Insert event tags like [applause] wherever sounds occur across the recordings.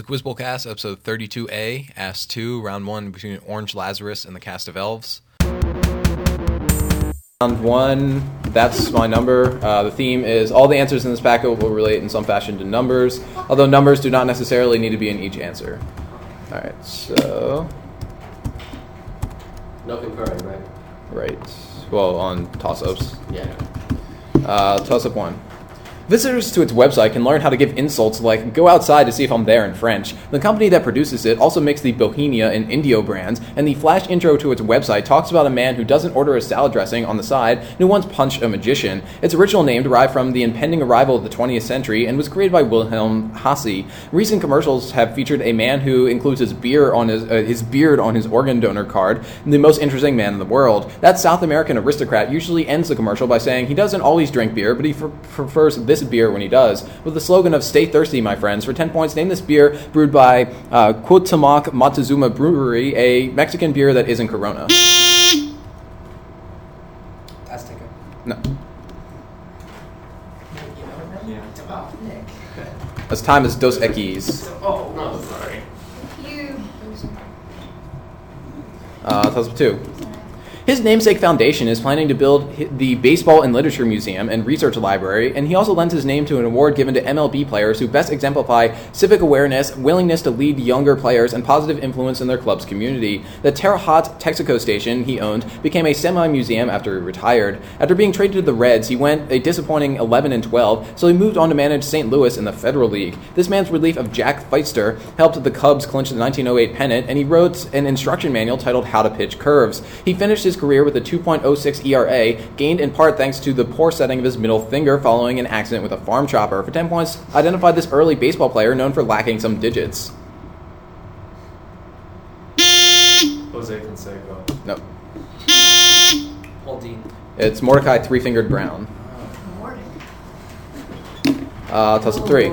the Quiz Bowl cast, episode 32A, Ask 2, round 1 between Orange Lazarus and the cast of elves. Round one, that's my number. Uh, the theme is all the answers in this packet will relate in some fashion to numbers, although numbers do not necessarily need to be in each answer. All right, so No concurring, right? right, well on toss-ups. Yeah. Uh, toss-up one. Visitors to its website can learn how to give insults like "Go outside to see if I'm there" in French. The company that produces it also makes the Bohemia and Indio brands, and the flash intro to its website talks about a man who doesn't order a salad dressing on the side and who once punched a magician. Its original name derived from the impending arrival of the 20th century and was created by Wilhelm Hasse. Recent commercials have featured a man who includes his beer on his uh, his beard on his organ donor card, the most interesting man in the world. That South American aristocrat usually ends the commercial by saying he doesn't always drink beer, but he f- prefers this beer when he does. With the slogan of "Stay thirsty, my friends." For 10 points, name this beer brewed by uh, Cuauhtémoc Montezuma Brewery, a Mexican beer that isn't Corona. Azteca. No. Yeah. As time as Dos Equis. Oh, No, sorry. You. Uh, toss up two. His namesake foundation is planning to build the Baseball and Literature Museum and Research Library, and he also lends his name to an award given to MLB players who best exemplify civic awareness, willingness to lead younger players, and positive influence in their club's community. The Terre Haute Texaco station he owned became a semi-museum after he retired. After being traded to the Reds, he went a disappointing 11 and 12, so he moved on to manage St. Louis in the Federal League. This man's relief of Jack Pfiester helped the Cubs clinch the 1908 pennant, and he wrote an instruction manual titled How to Pitch Curves. He finished his career with a 2.06 ERA, gained in part thanks to the poor setting of his middle finger following an accident with a farm chopper. For 10 points, identified this early baseball player known for lacking some digits. Jose Canseco. No, Paul Dean. it's Mordecai Three Fingered Brown. Uh, toss up three.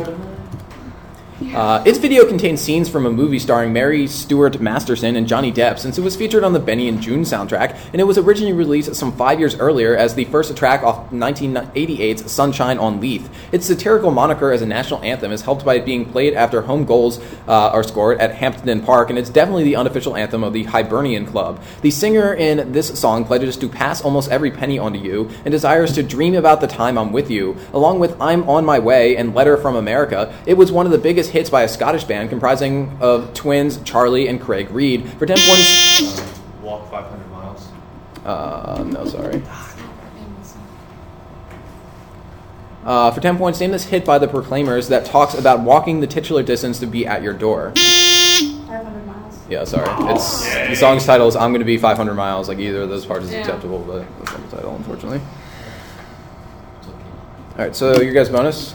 Uh, its video contains scenes from a movie starring Mary Stuart Masterson and Johnny Depp, since it was featured on the Benny and Joon soundtrack, and it was originally released some five years earlier as the first track off 1988's Sunshine on Leith. Its satirical moniker as a national anthem is helped by it being played after home goals uh, are scored at Hampden Park, and it's definitely the unofficial anthem of the Hibernian Club. The singer in this song pledges to pass almost every penny onto you and desires to dream about the time I'm with you. Along with I'm on my way and Letter from America, it was one of the biggest hits by a Scottish band comprising of twins Charlie and Craig Reid. For 10 points. Uh, walk 500 miles. Uh, no, sorry. Uh, for 10 points, name this hit by the Proclaimers that talks about walking the titular distance to be at your door. 500 miles. Yeah, sorry. It's the song's title is "I'm Going to Be 500 Miles." Like either of those parts is Yeah. acceptable, but that's not the title, unfortunately. All right, so your guys' bonus.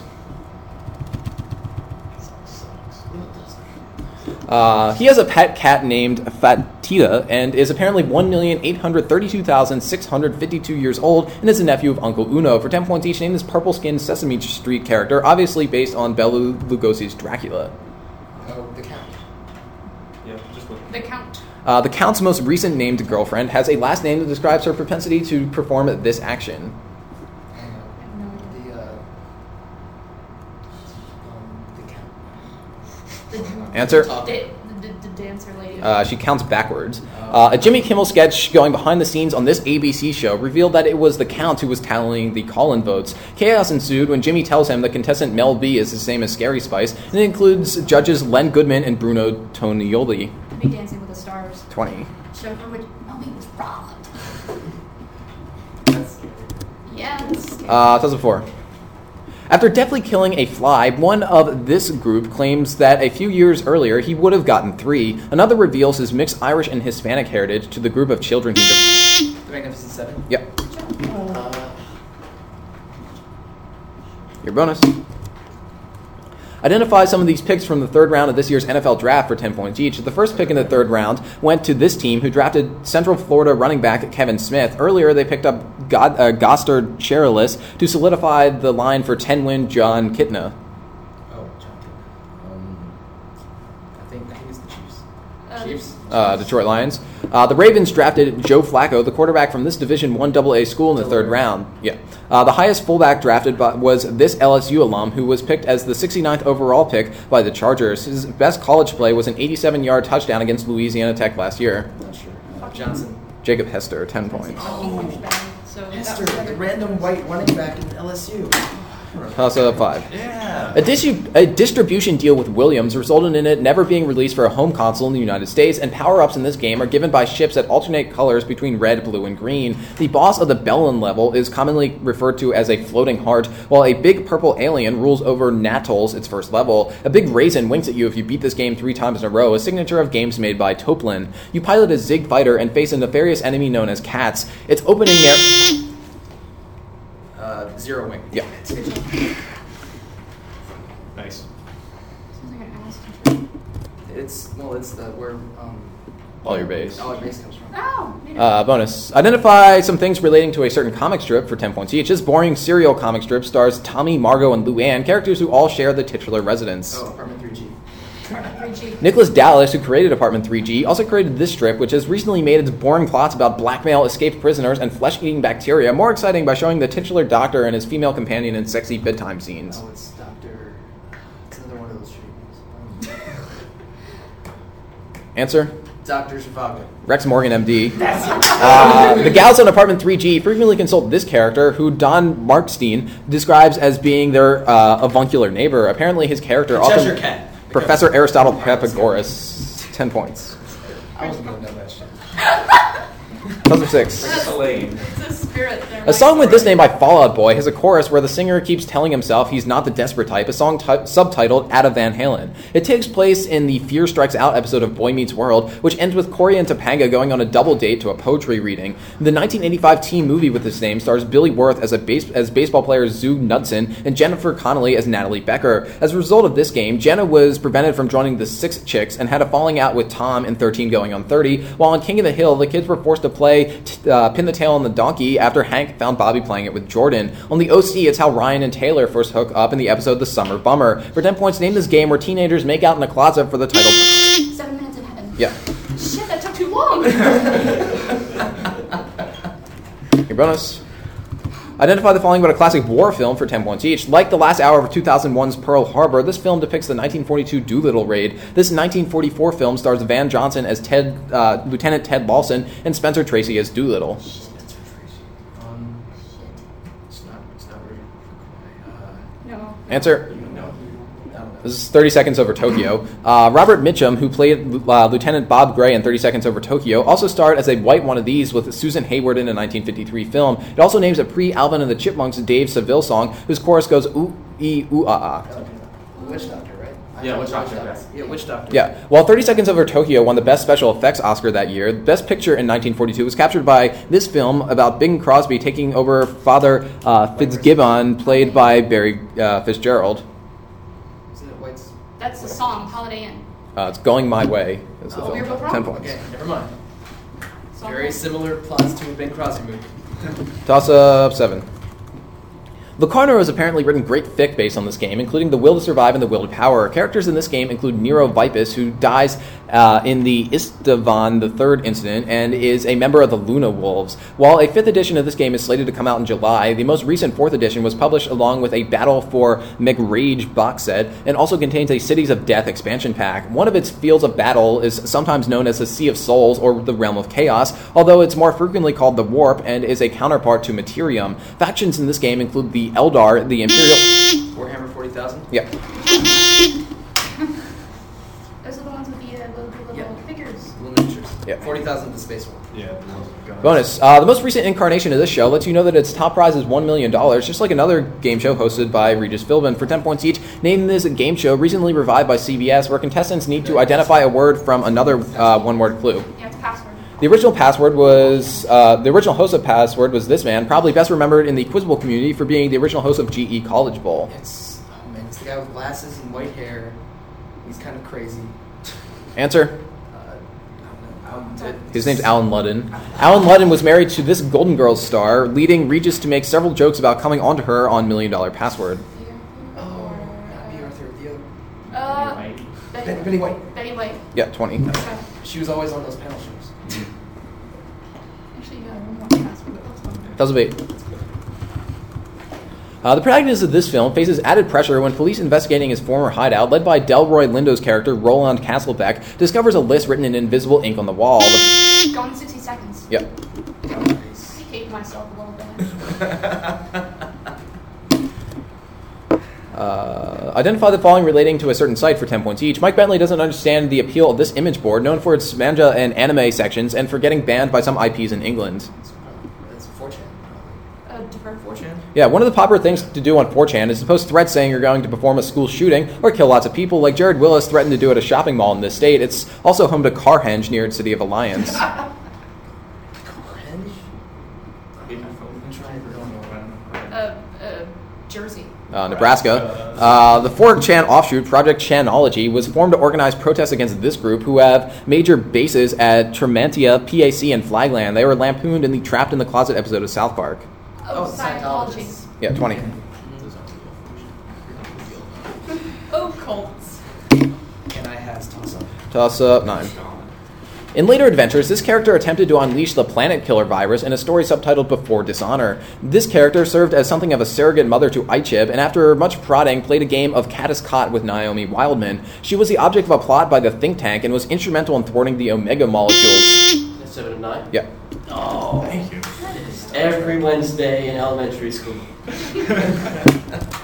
Uh, he has a pet cat named Fatita and is apparently 1,832,652 years old and is a nephew of Uncle Uno. For 10 points each, name this purple skinned Sesame Street character, obviously based on Bela Lugosi's Dracula. Oh, the count. Yeah, just look. The Count. Uh, the Count's most recent named girlfriend has a last name that describes her propensity to perform this action. I have no idea. The, uh, um, the count. The, Answer? the, the, the, the dancer lady. Uh, she counts backwards. Uh, a Jimmy Kimmel sketch going behind the scenes on this ABC show revealed that it was the Count who was tallying the call-in votes. Chaos ensued when Jimmy tells him that contestant Mel B is the same as Scary Spice, and it includes judges Len Goodman and Bruno Tonioli. Be Dancing with the Stars. 20. Show her which Mel B was robbed. [laughs] Yeah, that's scary. Uh, toss of four. After deftly killing a fly, one of this group claims that a few years earlier he would have gotten three. Another reveals his mixed Irish and Hispanic heritage to the group of children he. The Magnificent Seven. Yep. Uh, Your bonus. Identify some of these picks from the third round of this year's NFL draft for 10 points each. The first pick in the third round went to this team, who drafted Central Florida running back Kevin Smith. Earlier, they picked up God, uh, Gosder Cherilus to solidify the line for 10 win Jon Kitna. Oh, John. Um, I think I think it's the Chiefs. Uh, Detroit Lions. Uh, the Ravens drafted Joe Flacco, the quarterback from this Division One AA school, in the third round. Yeah. Uh, the highest fullback drafted by, was this LSU alum, who was picked as the 69th overall pick by the Chargers. His best college play was an 87-yard touchdown against Louisiana Tech last year. Not sure. Johnson. Jacob Hester, 10 points. Oh, so Hester, the random white running back in LSU. Toss up uh, five. Yeah. A, dis- a distribution deal with Williams resulted in it never being released for a home console in the United States, and power ups in this game are given by ships that alternate colors between red, blue, and green. The boss of the Bellin level is commonly referred to as a floating heart, while a big purple alien rules over Natals, its first level. A big raisin winks at you if you beat this game three times in a row, a signature of games made by Toaplan. You pilot a Zig fighter and face a nefarious enemy known as Cats. Its opening. Air- Uh, zero wing. yeah. Nice. Sounds like an ass. It's well, it's the where um. All your base. All your base comes from. Oh, maybe. Uh, bonus. Identify some things relating to a certain comic strip for 10 points each. This boring serial comic strip stars Tommy, Margot, and Luann, characters who all share the titular residence. Oh, apartment three G. [laughs] 3G. Nicholas Dallis, who created Apartment 3G, also created this strip, which has recently made its boring plots about blackmail, escaped prisoners, and flesh eating bacteria more exciting by showing the titular doctor and his female companion in sexy bedtime scenes. Oh, it's Doctor. It's another one of those treatments. [laughs] Answer? Doctor Zhivago. Rex Morgan, MD. [laughs] Uh, the gals on Apartment 3G frequently consult this character, who Don Markstein describes as being their uh, avuncular neighbor. Apparently, his character The often. Cheshire Cat. Professor Aristotle Papagoras, 10 points. I wasn't gonna know that shit. [laughs] Puzzle 6. Elaine. It's a A song with this name by Fallout Boy has a chorus where the singer keeps telling himself he's not the desperate type, a song ti- subtitled Atavan Halen. It takes place in the Fear Strikes Out episode of Boy Meets World, which ends with Cory and Topanga going on a double date to a poetry reading. The 1985 teen movie with this name stars Billy Wirth as, a base- as baseball player Zoo Knudsen and Jennifer Connelly as Natalie Becker. As a result of this game, Jenna was prevented from joining the Six Chicks and had a falling out with Tom in 13 going on 30, while on King of the Hill, the kids were forced to play t- uh, Pin the Tail on the Donkey after Hank found Bobby playing it with Jordan. On the OC, it's how Ryan and Taylor first hook up in the episode The Summer Bummer. For 10 points, name this game where teenagers make out in a closet for the title. Seven minutes in heaven. Yeah. Shit, that took too long. [laughs] Your bonus. Identify the following about a classic war film for 10 points each. Like the last hour of 2001's Pearl Harbor, this film depicts the 1942 Doolittle raid. This 1944 film stars Van Johnson as Ted, uh, Lieutenant Ted Lawson and Spencer Tracy as Doolittle. Spencer Tracy. Um, it's not. It's not Richard McCoy. no. Answer. Uh, no. I don't know. This is 30 Seconds Over Tokyo. Uh, Robert Mitchum, who played uh, Lieutenant Bob Gray in 30 Seconds Over Tokyo, also starred as a white one of these with Susan Hayward in a 1953 film. It also names a pre Alvin and the Chipmunks Dave Seville song, whose chorus goes ooh, ee, ooh, ah, ah. Okay. Witch Doctor, right? I Yeah, Witch Doctor, Yeah, Witch Doctor. Yeah, while 30 Seconds Over Tokyo won the Best Special Effects Oscar that year, Best Picture in 1942 was captured by this film about Bing Crosby taking over Father uh, Fitzgibbon, played by Barry uh, Fitzgerald. Isn't it White's? That's the song, Holiday Inn. Uh, it's Going My Way. Is the Oh, film. you're both wrong. 10 points. Okay, never mind. Song Very similar plots to a Bing Crosby movie. Toss up seven. Locarno has apparently written great fic based on this game, including The Will to Survive and The Will to Power. Characters in this game include Nero Vipus, who dies uh, in the Istvan, third incident, and is a member of the Luna Wolves. While a fifth edition of this game is slated to come out in July, the most recent fourth edition was published along with a Battle for Macragge box set and also contains a Cities of Death expansion pack. One of its fields of battle is sometimes known as the Sea of Souls or the Realm of Chaos, although it's more frequently called the Warp and is a counterpart to Materium. Factions in this game include the Eldar, the Imperial. Warhammer 40,000? Yeah. Those are the ones with the uh, little, little Yeah. figures. Little miniatures. Yeah. 40,000 the space one. Yeah. Bonus. Uh, the most recent incarnation of this show lets you know that its top prize is $1 million, just like another game show hosted by Regis Philbin. For 10 points each, name this game show recently revived by CBS, where contestants need to identify a word from another uh, one word clue. Yeah, it's password. The original password was uh, the original host of password was this man, probably best remembered in the quizbowl community for being the original host of GE College Bowl. It's, oh man, it's the guy with glasses and white hair. He's kind of crazy. Answer. Uh, I don't know. Um, it- His name's Allen Ludden. Allen Ludden was married to this Golden Girls star, leading Regis to make several jokes about coming onto her on Million Dollar Password. Oh, not Bea Arthur, the other. Uh, Betty, Betty, Betty White. Betty White. Yeah, 20. Okay. She was always on those panel shows. Actually, yeah, one more cast, but that's fine. That was a bait. Uh, the protagonist of this film faces added pressure when police investigating his former hideout, led by Delroy Lindo's character Roland Castlebeck, discovers a list written in invisible ink on the wall. The- Gone 60 seconds. yep. I hate myself a little bit. [laughs] Uh, identify the following relating to a certain site for 10 points each. Mike Bentley doesn't understand the appeal of this image board, known for its manga and anime sections, and for getting banned by some IPs in England. That's 4chan. Uh, defer. 4chan? Yeah, one of the popular things to do on 4chan is to post threats saying you're going to perform a school shooting or kill lots of people, like Jared Willis threatened to do at a shopping mall in this state. It's also home to Carhenge near its city of Alliance. [laughs] Carhenge? Hit my phone. I'm trying to remember. Uh, uh, Jersey. uh, Nebraska. Uh, the 4chan offshoot, Project Chanology, was formed to organize protests against this group, who have major bases at Trementina, PAC, and Flagland. They were lampooned in the Trapped in the Closet episode of South Park. Oh, Oh, Scientology. Scientologists. Yeah, 20. [laughs] Oh, cults. And I has toss up. Toss up, 9. In later adventures, this character attempted to unleash the planet killer virus in a story subtitled Before Dishonor. This character served as something of a surrogate mother to Icheb, and after much prodding, played a game of kadis-kot with Naomi Wildman. She was the object of a plot by the think tank and was instrumental in thwarting the Omega molecules. Seven and nine. Yeah. Oh, Thank you. Every Wednesday in elementary school. [laughs]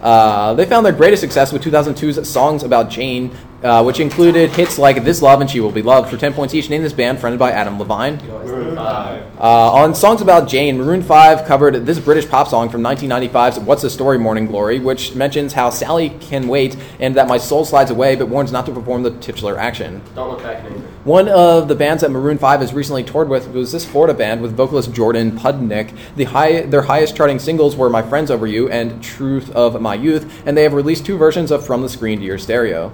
Uh, they found their greatest success with 2002's Songs About Jane, uh, which included hits like This Love and She Will Be Loved. For 10 points each, name this band, fronted by Adam Levine. Maroon five. Uh, on Songs About Jane, Maroon 5 covered this British pop song from 1995's What's the Story Morning Glory, which mentions how Sally can wait and that my soul slides away, but warns not to perform the titular action. Don't look back in anger. One of the bands that Maroon 5 has recently toured with was this Florida band with vocalist Jordan Pundik. The high, their highest charting singles were My Friends Over You and Truth of My Youth, and they have released two versions of From the Screen to Your Stereo.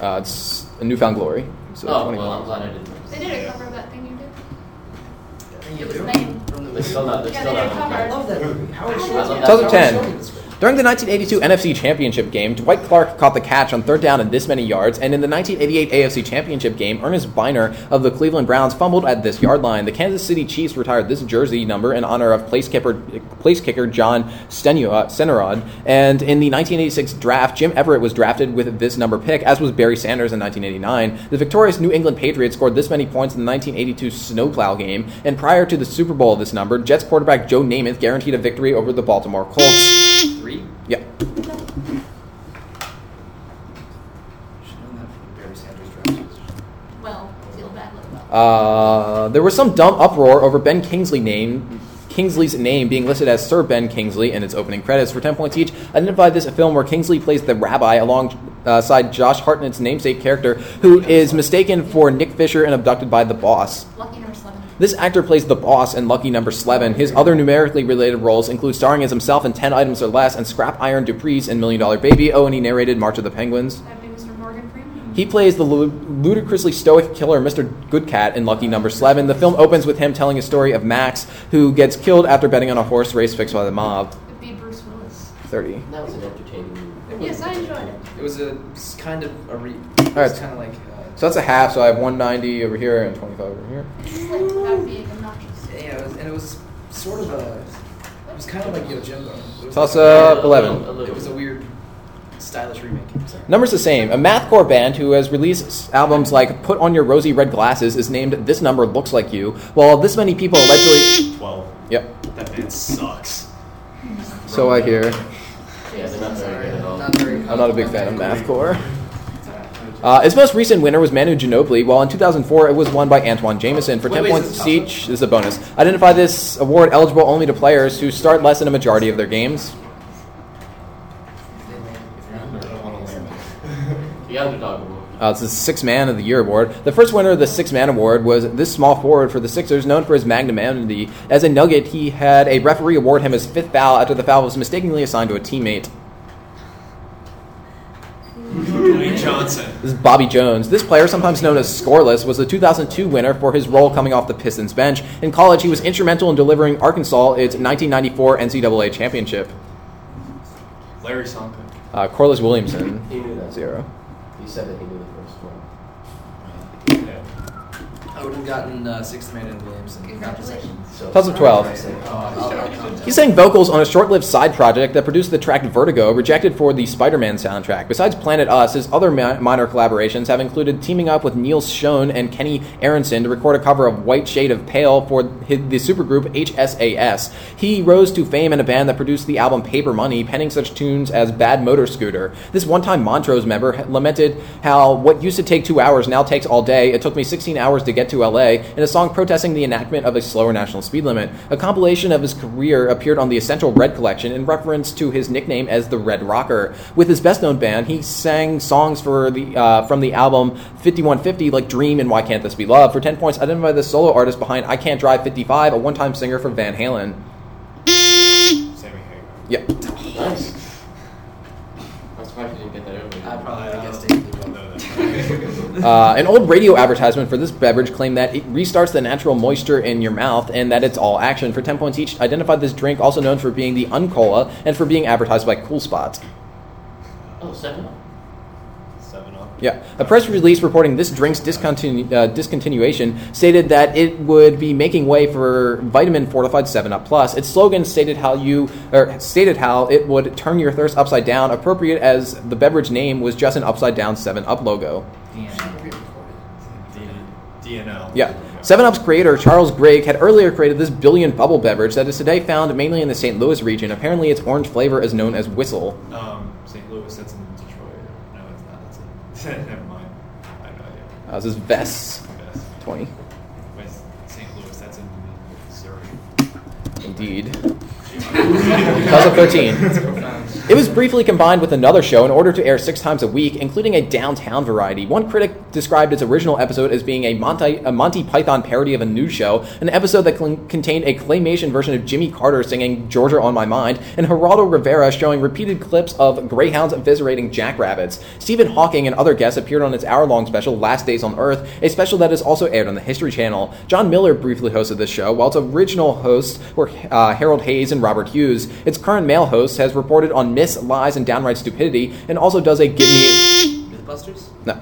Uh, it's a Newfound Glory. So Oh, well, I'm glad I didn't. They did a cover of that thing you did. You It was do? Maine. From the They're still not. They're Yeah, still they not. did a I cover. love that movie. Howard I Shore. love that. Tell us Howard 10. showed me this movie. During the 1982 NFC Championship game, Dwight Clark caught the catch on third down and this many yards, and in the 1988 AFC Championship game, Earnest Byner of the Cleveland Browns fumbled at this yard line. The Kansas City Chiefs retired this jersey number in honor of place kicker, place kicker Jan Stenerud, and in the 1986 draft, Jim Everett was drafted with this number pick, as was Barry Sanders in 1989. The victorious New England Patriots scored this many points in the 1982 snowplow game, and prior to the Super Bowl this number, Jets quarterback Joe Namath guaranteed a victory over the Baltimore Colts. Three. Yeah. Should know that from the Barry Sanders draft. Well, feel badly Uh, there was some dumb uproar over Ben Kingsley name. Kingsley's name being listed as Sir Ben Kingsley in its opening credits for 10 points each. Identify this a film where Kingsley plays the rabbi alongside Josh Hartnett's namesake character, who is mistaken for Nick Fisher and abducted by the boss. Lucky Number Slevin. This actor plays the boss in Lucky Number Slevin. His other numerically related roles include starring as himself in 10 Items or Less and Scrap Iron Dupris in Million Dollar Baby. Oh, and he narrated March of the Penguins. That'd be Mr. Morgan Freeman. He plays the ludicrously stoic killer Mr. Goodkat in Lucky Number Slevin. The film opens with him telling a story of Max, who gets killed after betting on a horse race fixed by the mob. It'd be Bruce Willis. 30. That was an entertaining movie. It was- Yes, I enjoyed it. It was a it's kind of a re. It Alright. was kind of like. Uh, So that's a half, so I have 190 over here and 25 over here. This like without being obnoxious. yeah, it was, and it was sort of a. It was kind of like Yojimbo. It was Toss like- up A 11. It was a weird, stylish remake. So. Number's the same. A mathcore band who has released albums like Put On Your Rosy Red Glasses is named This Number Looks Like You, while this many people allegedly. 12. Yep, That band sucks. so I hear. Yeah, they're not very good at all. Not very. I'm not a big fan of mathcore. Uh, its most recent winner was Manu Ginobili, while in 2004 it was won by Antawn Jamison for Wait, 10 wait, points is this each. This is a bonus. Identify this award eligible only to players who start less than a majority of their games. [laughs] The underdog award. Uh, it's the Six Man of the Year award. The first winner of the Six Man award was this small forward for the Sixers, known for his magnanimity. As a Nugget, he had a referee award him his fifth foul after the foul was mistakenly assigned to a teammate. Johnson. This is Bobby Jones. This player, sometimes known as Scoreless, was the 2002 winner for his role coming off the Pistons bench. In college, he was instrumental in delivering Arkansas its 1994 NCAA championship. Larry Sonka. Uh, Corliss Williamson, He knew that. zero. He said that he knew the first one. Yeah. I would have gotten uh, sixth man in Williamson. Congratulations. So Toss of 12. Oh, He sang vocals on a short-lived side project that produced the track Vertigo, rejected for the Spider-Man soundtrack. Besides Planet Us, his other mi- minor collaborations have included teaming up with Neal Schon and Kenny Aronson to record a cover of White Shade of Pale for his, the supergroup HSAS. He rose to fame in a band that produced the album Paper Money, penning such tunes as Bad Motor Scooter. This one-time Montrose member lamented how what used to take two hours now takes all day. It took me 16 hours to get to LA, in a song protesting the enactment of a slower national speed limit. A compilation of his career appeared on the Essential Red collection in reference to his nickname as the Red Rocker. With his best-known band, he sang songs for the uh, from the album 5150 like Dream and Why Can't This Be Love. For 10 points, identify the solo artist behind I Can't Drive 55, a one-time singer for Van Halen. Sammy Hagar. Yep. Nice. I'm surprised you didn't get that earlier. I probably I guessed it. Don't know that. Uh, an old radio advertisement for this beverage claimed that it restarts the natural moisture in your mouth and that it's all action. For 10 points each, identified this drink, also known for being the Uncola and for being advertised by Cool Spots. Oh, seven. Seven up. Yeah. A press release reporting this drink's discontinu- uh, discontinuation stated that it would be making way for vitamin fortified 7 Up Plus. Its slogan stated how you or stated how it would turn your thirst upside down, appropriate as the beverage name was just an upside down 7 Up logo. DNL. Yeah. 7 Up's creator, Charles Grigg, had earlier created this billion bubble beverage that is today found mainly in the St. Louis region. Apparently, its orange flavor is known as Whistle. Um, St. Louis, that's in Detroit. No, it's not. That's in. [laughs] Never mind. I have no idea. Uh, this is Vess Yes. 20. Wait, St. Louis, that's in Missouri. Indeed. Class 13. It was briefly combined with another show in order to air six times a week, including a downtown variety. One critic described its original episode as being a Monty, a Monty Python parody of a news show, an episode that cl- contained a claymation version of Jimmy Carter singing Georgia on My Mind, and Geraldo Rivera showing repeated clips of greyhounds eviscerating jackrabbits. Stephen Hawking and other guests appeared on its hour long special Last Days on Earth, a special that is also aired on the History Channel. John Miller briefly hosted this show, while its original hosts were uh, Harold Hayes and Robert Hughes. Its current male host has reported on Miss Lies and Downright Stupidity, and also does a Give Me. Mythbusters? No.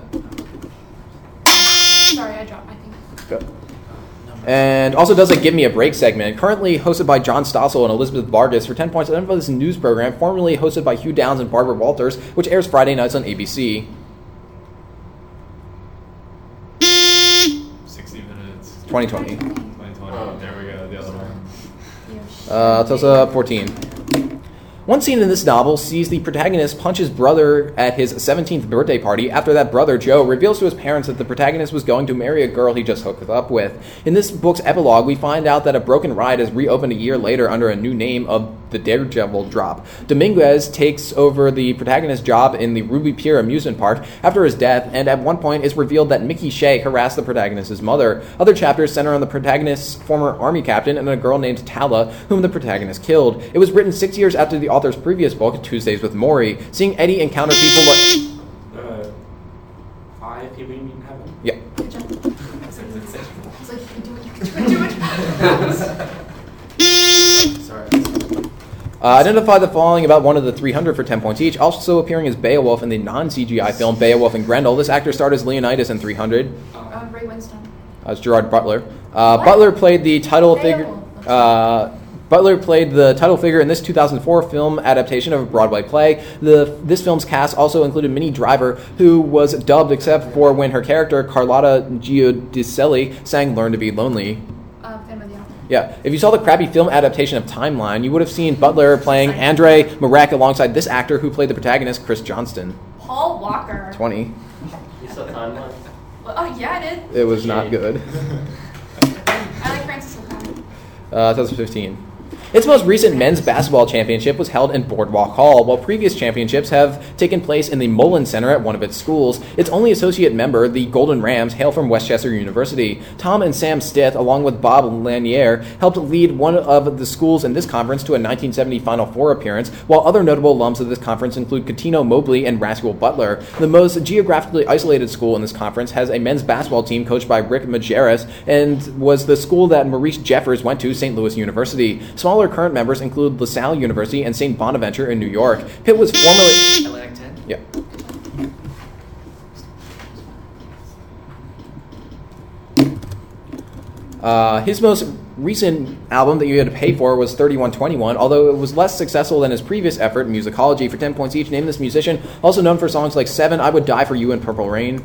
Sorry, I dropped my thing. Go. And also does a Give Me a Break segment, currently hosted by John Stossel and Elizabeth Vargas for 10 points. Identify this news program, formerly hosted by Hugh Downs and Barbara Walters, which airs Friday nights on ABC. 60 minutes. 2020. 2020. There we go. The other one. Uh, Tosa 14. One scene in this novel sees the protagonist punch his brother at his 17th birthday party after that brother, Joe, reveals to his parents that the protagonist was going to marry a girl he just hooked up with. In this book's epilogue, we find out that a broken ride is reopened a year later under a new name of the Daredevil Drop. Dominguez takes over the protagonist's job in the Ruby Pier amusement park after his death, and at one point it's revealed that Mickey Shea harassed the protagonist's mother. Other chapters center on the protagonist's former army captain and a girl named Tala, whom the protagonist killed. It was written six years after the author's previous book, Tuesdays with Morrie. Seeing Eddie encounter people like. Uh, five people you meet in heaven? Yeah. Good job. It's like you can do it, you can do it, do it. [laughs] Sorry. Uh, identify the following about one of the 300 for 10 points each. Also appearing as Beowulf in the non CGI film Beowulf and Grendel. This actor starred as Leonidas in 300 Uh, Ray Winstone. as Gerard Butler. Uh, Butler played the title figure. Uh, Butler played the title figure in this 2004 film adaptation of a Broadway play. The, this film's cast also included Minnie Driver, who was dubbed except for when her character, Carlotta Giudicelli, sang Learn to Be Lonely. Uh, Phantom of the Opera. Yeah, if you saw the crappy film adaptation of Timeline, you would have seen Butler playing Andre Marek alongside this actor who played the protagonist, Chris Johnston. Paul Walker. 20. You saw timeline? Well, oh, yeah, I did. It was not good. [laughs] I like Frances O'Connor. Uh, 2015. Its most recent men's basketball championship was held in Boardwalk Hall, while previous championships have taken place in the Mullen Center at one of its schools. Its only associate member, the Golden Rams, hail from Westchester University. Tom and Sam Stith, along with Bob Lanier, helped lead one of the schools in this conference to a 1970 Final Four appearance, while other notable alums of this conference include Cuttino Mobley and Rasual Butler. The most geographically isolated school in this conference has a men's basketball team coached by Rick Majerus and was the school that Maurice Jeffers went to, St. Louis University. Smaller current members include LaSalle University and St. Bonaventure in New York. Pitt was formerly. Atlantic 10? Yeah. Uh, his most recent album that you had to pay for was 3121, although it was less successful than his previous effort, Musicology, for 10 points each. Name this musician, also known for songs like Seven, I Would Die for You, and Purple Rain.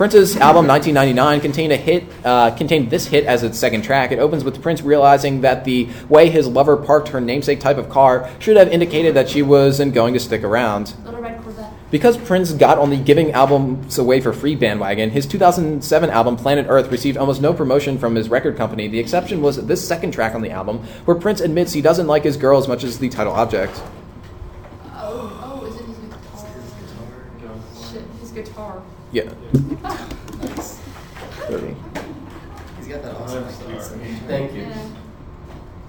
Prince. Prince. Prince's album 1999 contained a hit, uh, contained this hit as its second track. It opens with Prince realizing that the way his lover parked her namesake type of car should have indicated that she wasn't going to stick around. Little Red Corvette. Because Prince got on the giving albums away for free bandwagon, his 2007 album Planet Earth received almost no promotion from his record company. The exception was this second track on the album, where Prince admits he doesn't like his girl as much as the title object. Oh, oh, is it his guitar? Shit, his guitar. Yeah. Nice. 30. He's got that awesome like, star. Thank you. Yeah.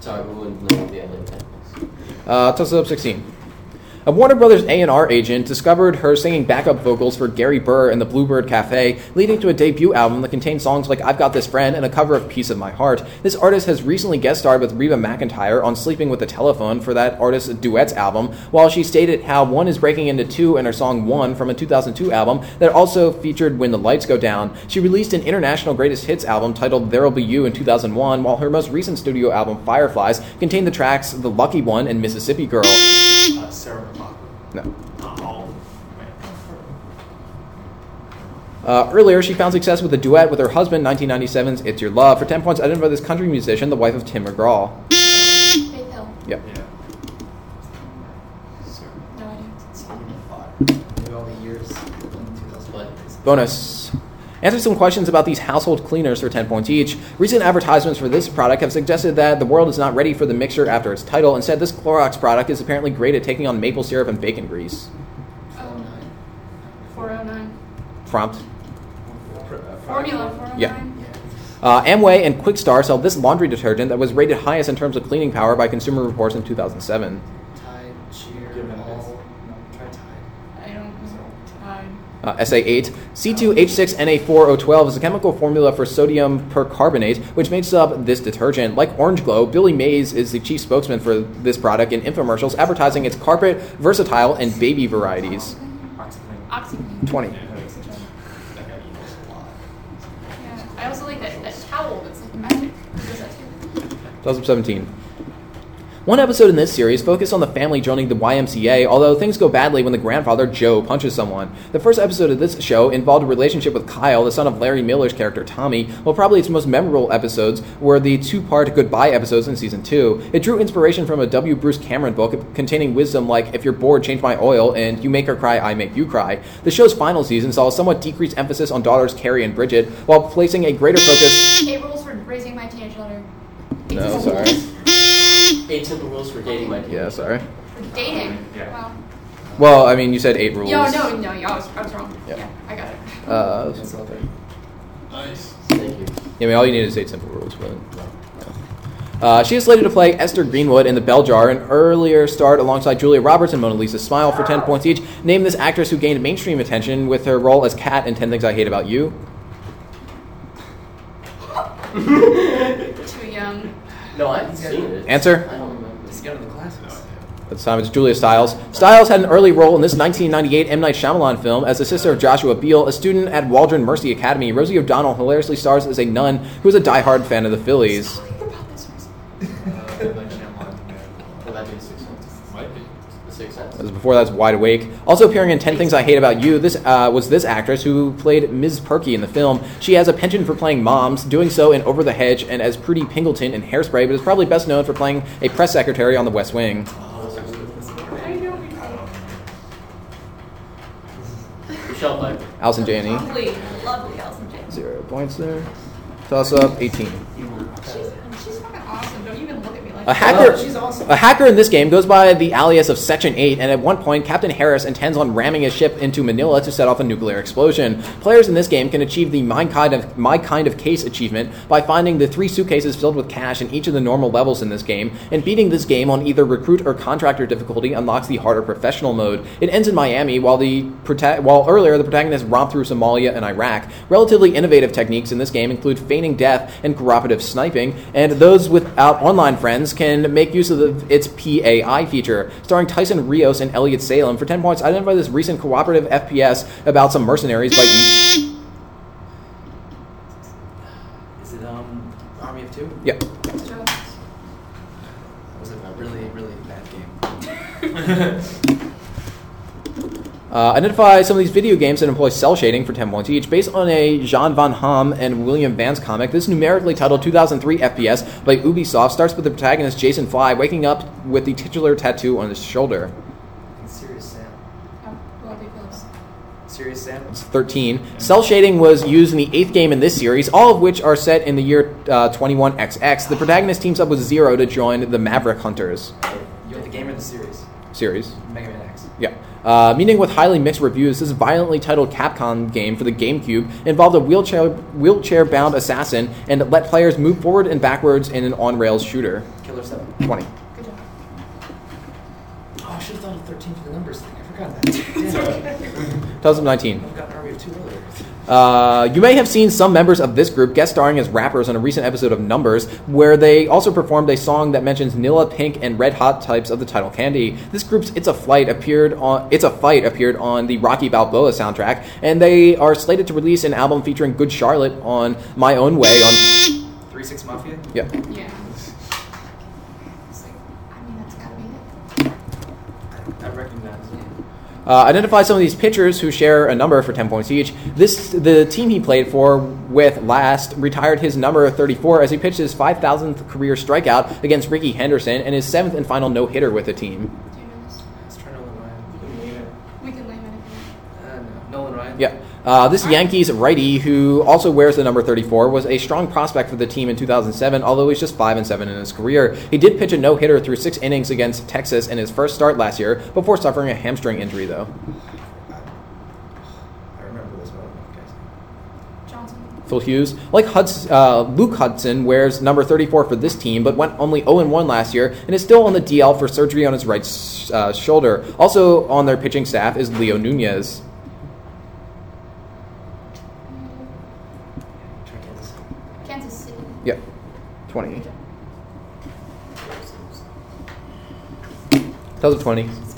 Sorry, we wouldn't know the other ten. Uh, toss it up 16. A Warner Brothers A&R agent discovered her singing backup vocals for Gary Burr in the Bluebird Cafe, leading to a debut album that contained songs like I've Got This Friend and a cover of Piece of My Heart. This artist has recently guest starred with Reba McEntire on Sleeping with the Telephone for that artist's duets album, while she stated how one is breaking into two in her song One from a 2002 album that also featured When the Lights Go Down. She released an international greatest hits album titled There'll Be You in 2001, while her most recent studio album Fireflies contained the tracks The Lucky One and Mississippi Girl. Uh. No. Uh, earlier, she found success with a duet with her husband, 1997's It's Your Love. For 10 points, identify this country musician, the wife of Tim McGraw. Faith Hill. Yep. yeah. No idea. Maybe all the years in 2000. Bonus. Answer some questions about these household cleaners for 10 points each. Recent advertisements for this product have suggested that the world is not ready for the mixture after its title. Instead, this Clorox product is apparently great at taking on maple syrup and bacon grease. Oh, 409. Prompt. Pr-. Formula 409. Yeah. Uh, Amway and Quixtar sell this laundry detergent that was rated highest in terms of cleaning power by Consumer Reports in 2007. Tide, cheer, Give it a all. miss. No, try Tide. I don't know. Tide. Uh, SA8. C2H6Na4012 is a chemical formula for sodium percarbonate, which makes up this detergent. Like Orange Glo, Billy Mays is the chief spokesman for this product in infomercials, advertising its carpet, versatile, and baby varieties. Oxygen. Oxygen. 20. Yeah, that guy equals a lot. Yeah. I also like that, that towel that's like magic. It that too. 2017. One episode in this series focused on the family joining the YMCA, although things go badly when the grandfather, Joe, punches someone. The first episode of this show involved a relationship with Kyle, the son of Larry Miller's character Tommy, while probably its most memorable episodes were the two part goodbye episodes in season 2. It drew inspiration from a W. Bruce Cameron book containing wisdom like, If you're bored, change my oil, and You make her cry, I make you cry. The show's final season saw a somewhat decreased emphasis on daughters Carrie and Bridget, while placing a greater focus. Eight rules for raising my teenage daughter. No, sorry. Eight simple rules for dating my Yeah, sorry. For dating. Yeah. Wow. Well, I mean, you said eight rules. Yo, no, no, I was, I was wrong. Yeah. Yeah. I got it. Uh, That's all there. Nice. Thank you. Yeah, I mean, all you need is eight simple rules, but. Uh, she is slated to play Esther Greenwood in The Bell Jar, an earlier start alongside Julia Roberts in Mona Lisa Smile for 10 points each. Name this actress who gained mainstream attention with her role as Kat in 10 Things I Hate About You. [laughs] Too young. No, I haven't seen it. Answer? I don't remember. Just go to the classes. At the time, it's Julia Stiles. Stiles had an early role in this 1998 M. Night Shyamalan film as the sister of Joshua Beale, a student at Waldron Mercy Academy. Rosie O'Donnell hilariously stars as a nun who is a diehard fan of the Phillies. Before that's Wide Awake. Also appearing in 10 Things I Hate About You, this uh, was this actress who played Ms. Perky in the film. She has a penchant for playing moms, doing so in Over the Hedge and as Prudy Pingleton in Hairspray, but is probably best known for playing a press secretary on The West Wing. I know we Michelle Pfeiffer. Allison Janney, Lovely, lovely Allison Janney. zero points there. Toss up, 18. A hacker, Oh, awesome. a hacker in this game goes by the alias of Section 8, and at one point, Captain Harris intends on ramming his ship into Manila to set off a nuclear explosion. Players in this game can achieve the My Kind of, My kind of Case achievement by finding the three suitcases filled with cash in each of the normal levels in this game, and beating this game on either recruit or contractor difficulty unlocks the harder professional mode. It ends in Miami, while, the prota- while earlier the protagonist romped through Somalia and Iraq. Relatively innovative techniques in this game include feigning death and cooperative sniping, and those without online friends can make use of the, its PAI feature. Starring Tyson Rios and Elliot Salem, for 10 points, identify this recent cooperative FPS about some mercenaries by. E- Is it um Army of Two? yeah. Good job. That was a really really bad game. [laughs] Uh, identify some of these video games that employ cel shading for 10 points each. Based on a Jean Van Hamme and William Vance comic, this numerically titled 2003 FPS by Ubisoft starts with the protagonist Jason Fly waking up with the titular tattoo on his shoulder. And Serious Sam. Oh, well, be. Serious Sam. It's 13. Cel shading was used in the eighth game in this series, all of which are set in the year uh, 21XX. The protagonist teams up with Zero to join the Maverick Hunters You want the game or the series? series. Mega Man X. Yeah. Uh, meeting with highly mixed reviews, this violently titled Capcom game for the GameCube involved a wheelchair wheelchair bound assassin and let players move forward and backwards in an on rails shooter. Killer Seven. 20. Good job. Oh, I should have thought of 13 for the numbers thing. I forgot that. [laughs] Damn. 2019. I've got Army of Two earlier. Uh, you may have seen some members of this group guest starring as rappers on a recent episode of Numbers, where they also performed a song that mentions Nilla, Pink, and Red Hot types of the title candy. This group's "It's a Flight" appeared on "It's a Fight" appeared on the Rocky Balboa soundtrack, and they are slated to release an album featuring Good Charlotte on My Own Way on. Three Six Mafia. Yeah. Yeah. It's like, I mean, that's gotta be it. I, I recognize it. Uh, identify some of these pitchers who share a number for 10 points each. This the team he played for with last retired his number 34 as he pitched his 5,000th career strikeout against Rickey Henderson and his seventh and final no hitter with the team. Do you know this? Let's try Nolan Ryan. We can name it Uh, no. Nolan Ryan. Yeah. Uh, this Yankees righty, who also wears the number 34, was a strong prospect for the team in 2007, although he's just 5 and 7 in his career. He did pitch a no hitter through six innings against Texas in his first start last year before suffering a hamstring injury, though. I remember this one. Guys. Johnson. Phil Hughes. Like Hudson, uh, Luke Hudson wears number 34 for this team, but went only 0 1 last year and is still on the DL for surgery on his right s- uh, shoulder. Also on their pitching staff is Leo Nunez. Try Kansas. Kansas City. Yep, 20. Good job. Tells of 20.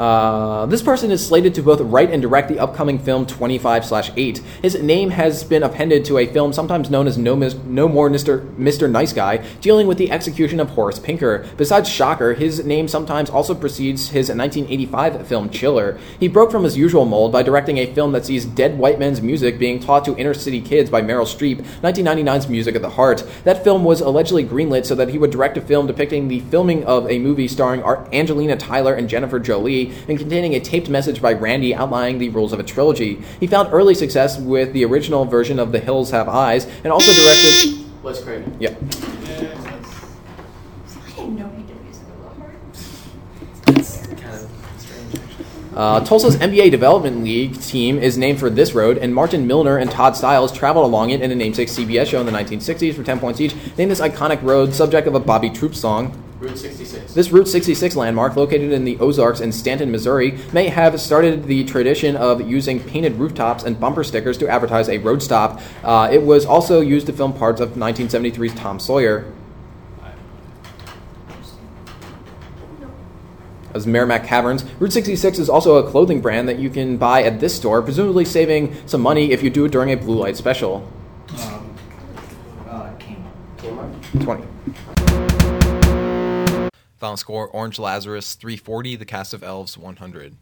Uh, this person is slated to both write and direct the upcoming film 25/8. His name has been appended to a film sometimes known as No, Mis- no More Mr. Mr. Nice Guy, dealing with the execution of Horace Pinker. Besides Shocker, his name sometimes also precedes his 1985 film Chiller. He broke from his usual mold by directing a film that sees dead white men's music being taught to inner city kids by Meryl Streep, 1999's Music of the Heart. That film was allegedly greenlit so that he would direct a film depicting the filming of a movie starring Angelina Tyler and Jennifer Jolie and containing a taped message by Randy outlining the rules of a trilogy. He found early success with the original version of The Hills Have Eyes and also directed. Wes Craven. Yeah. I didn't know he did music of. It's kind of strange. Actually. Uh, Tulsa's NBA Development League team is named for this road, and Martin Milner and Todd Stiles traveled along it in a namesake CBS show in the 1960s for 10 points each. Named this iconic road, subject of a Bobby Troup song. Route 66. This Route 66 landmark, located in the Ozarks in Stanton, Missouri, may have started the tradition of using painted rooftops and bumper stickers to advertise a road stop. Uh, it was also used to film parts of 1973's Tom Sawyer. As Meramec Caverns, Route 66 is also a clothing brand that you can buy at this store, presumably saving some money if you do it during a blue light special. Um, uh, King. Kmart. 20. Final score Orange Lazarus 340, the cast of elves 100.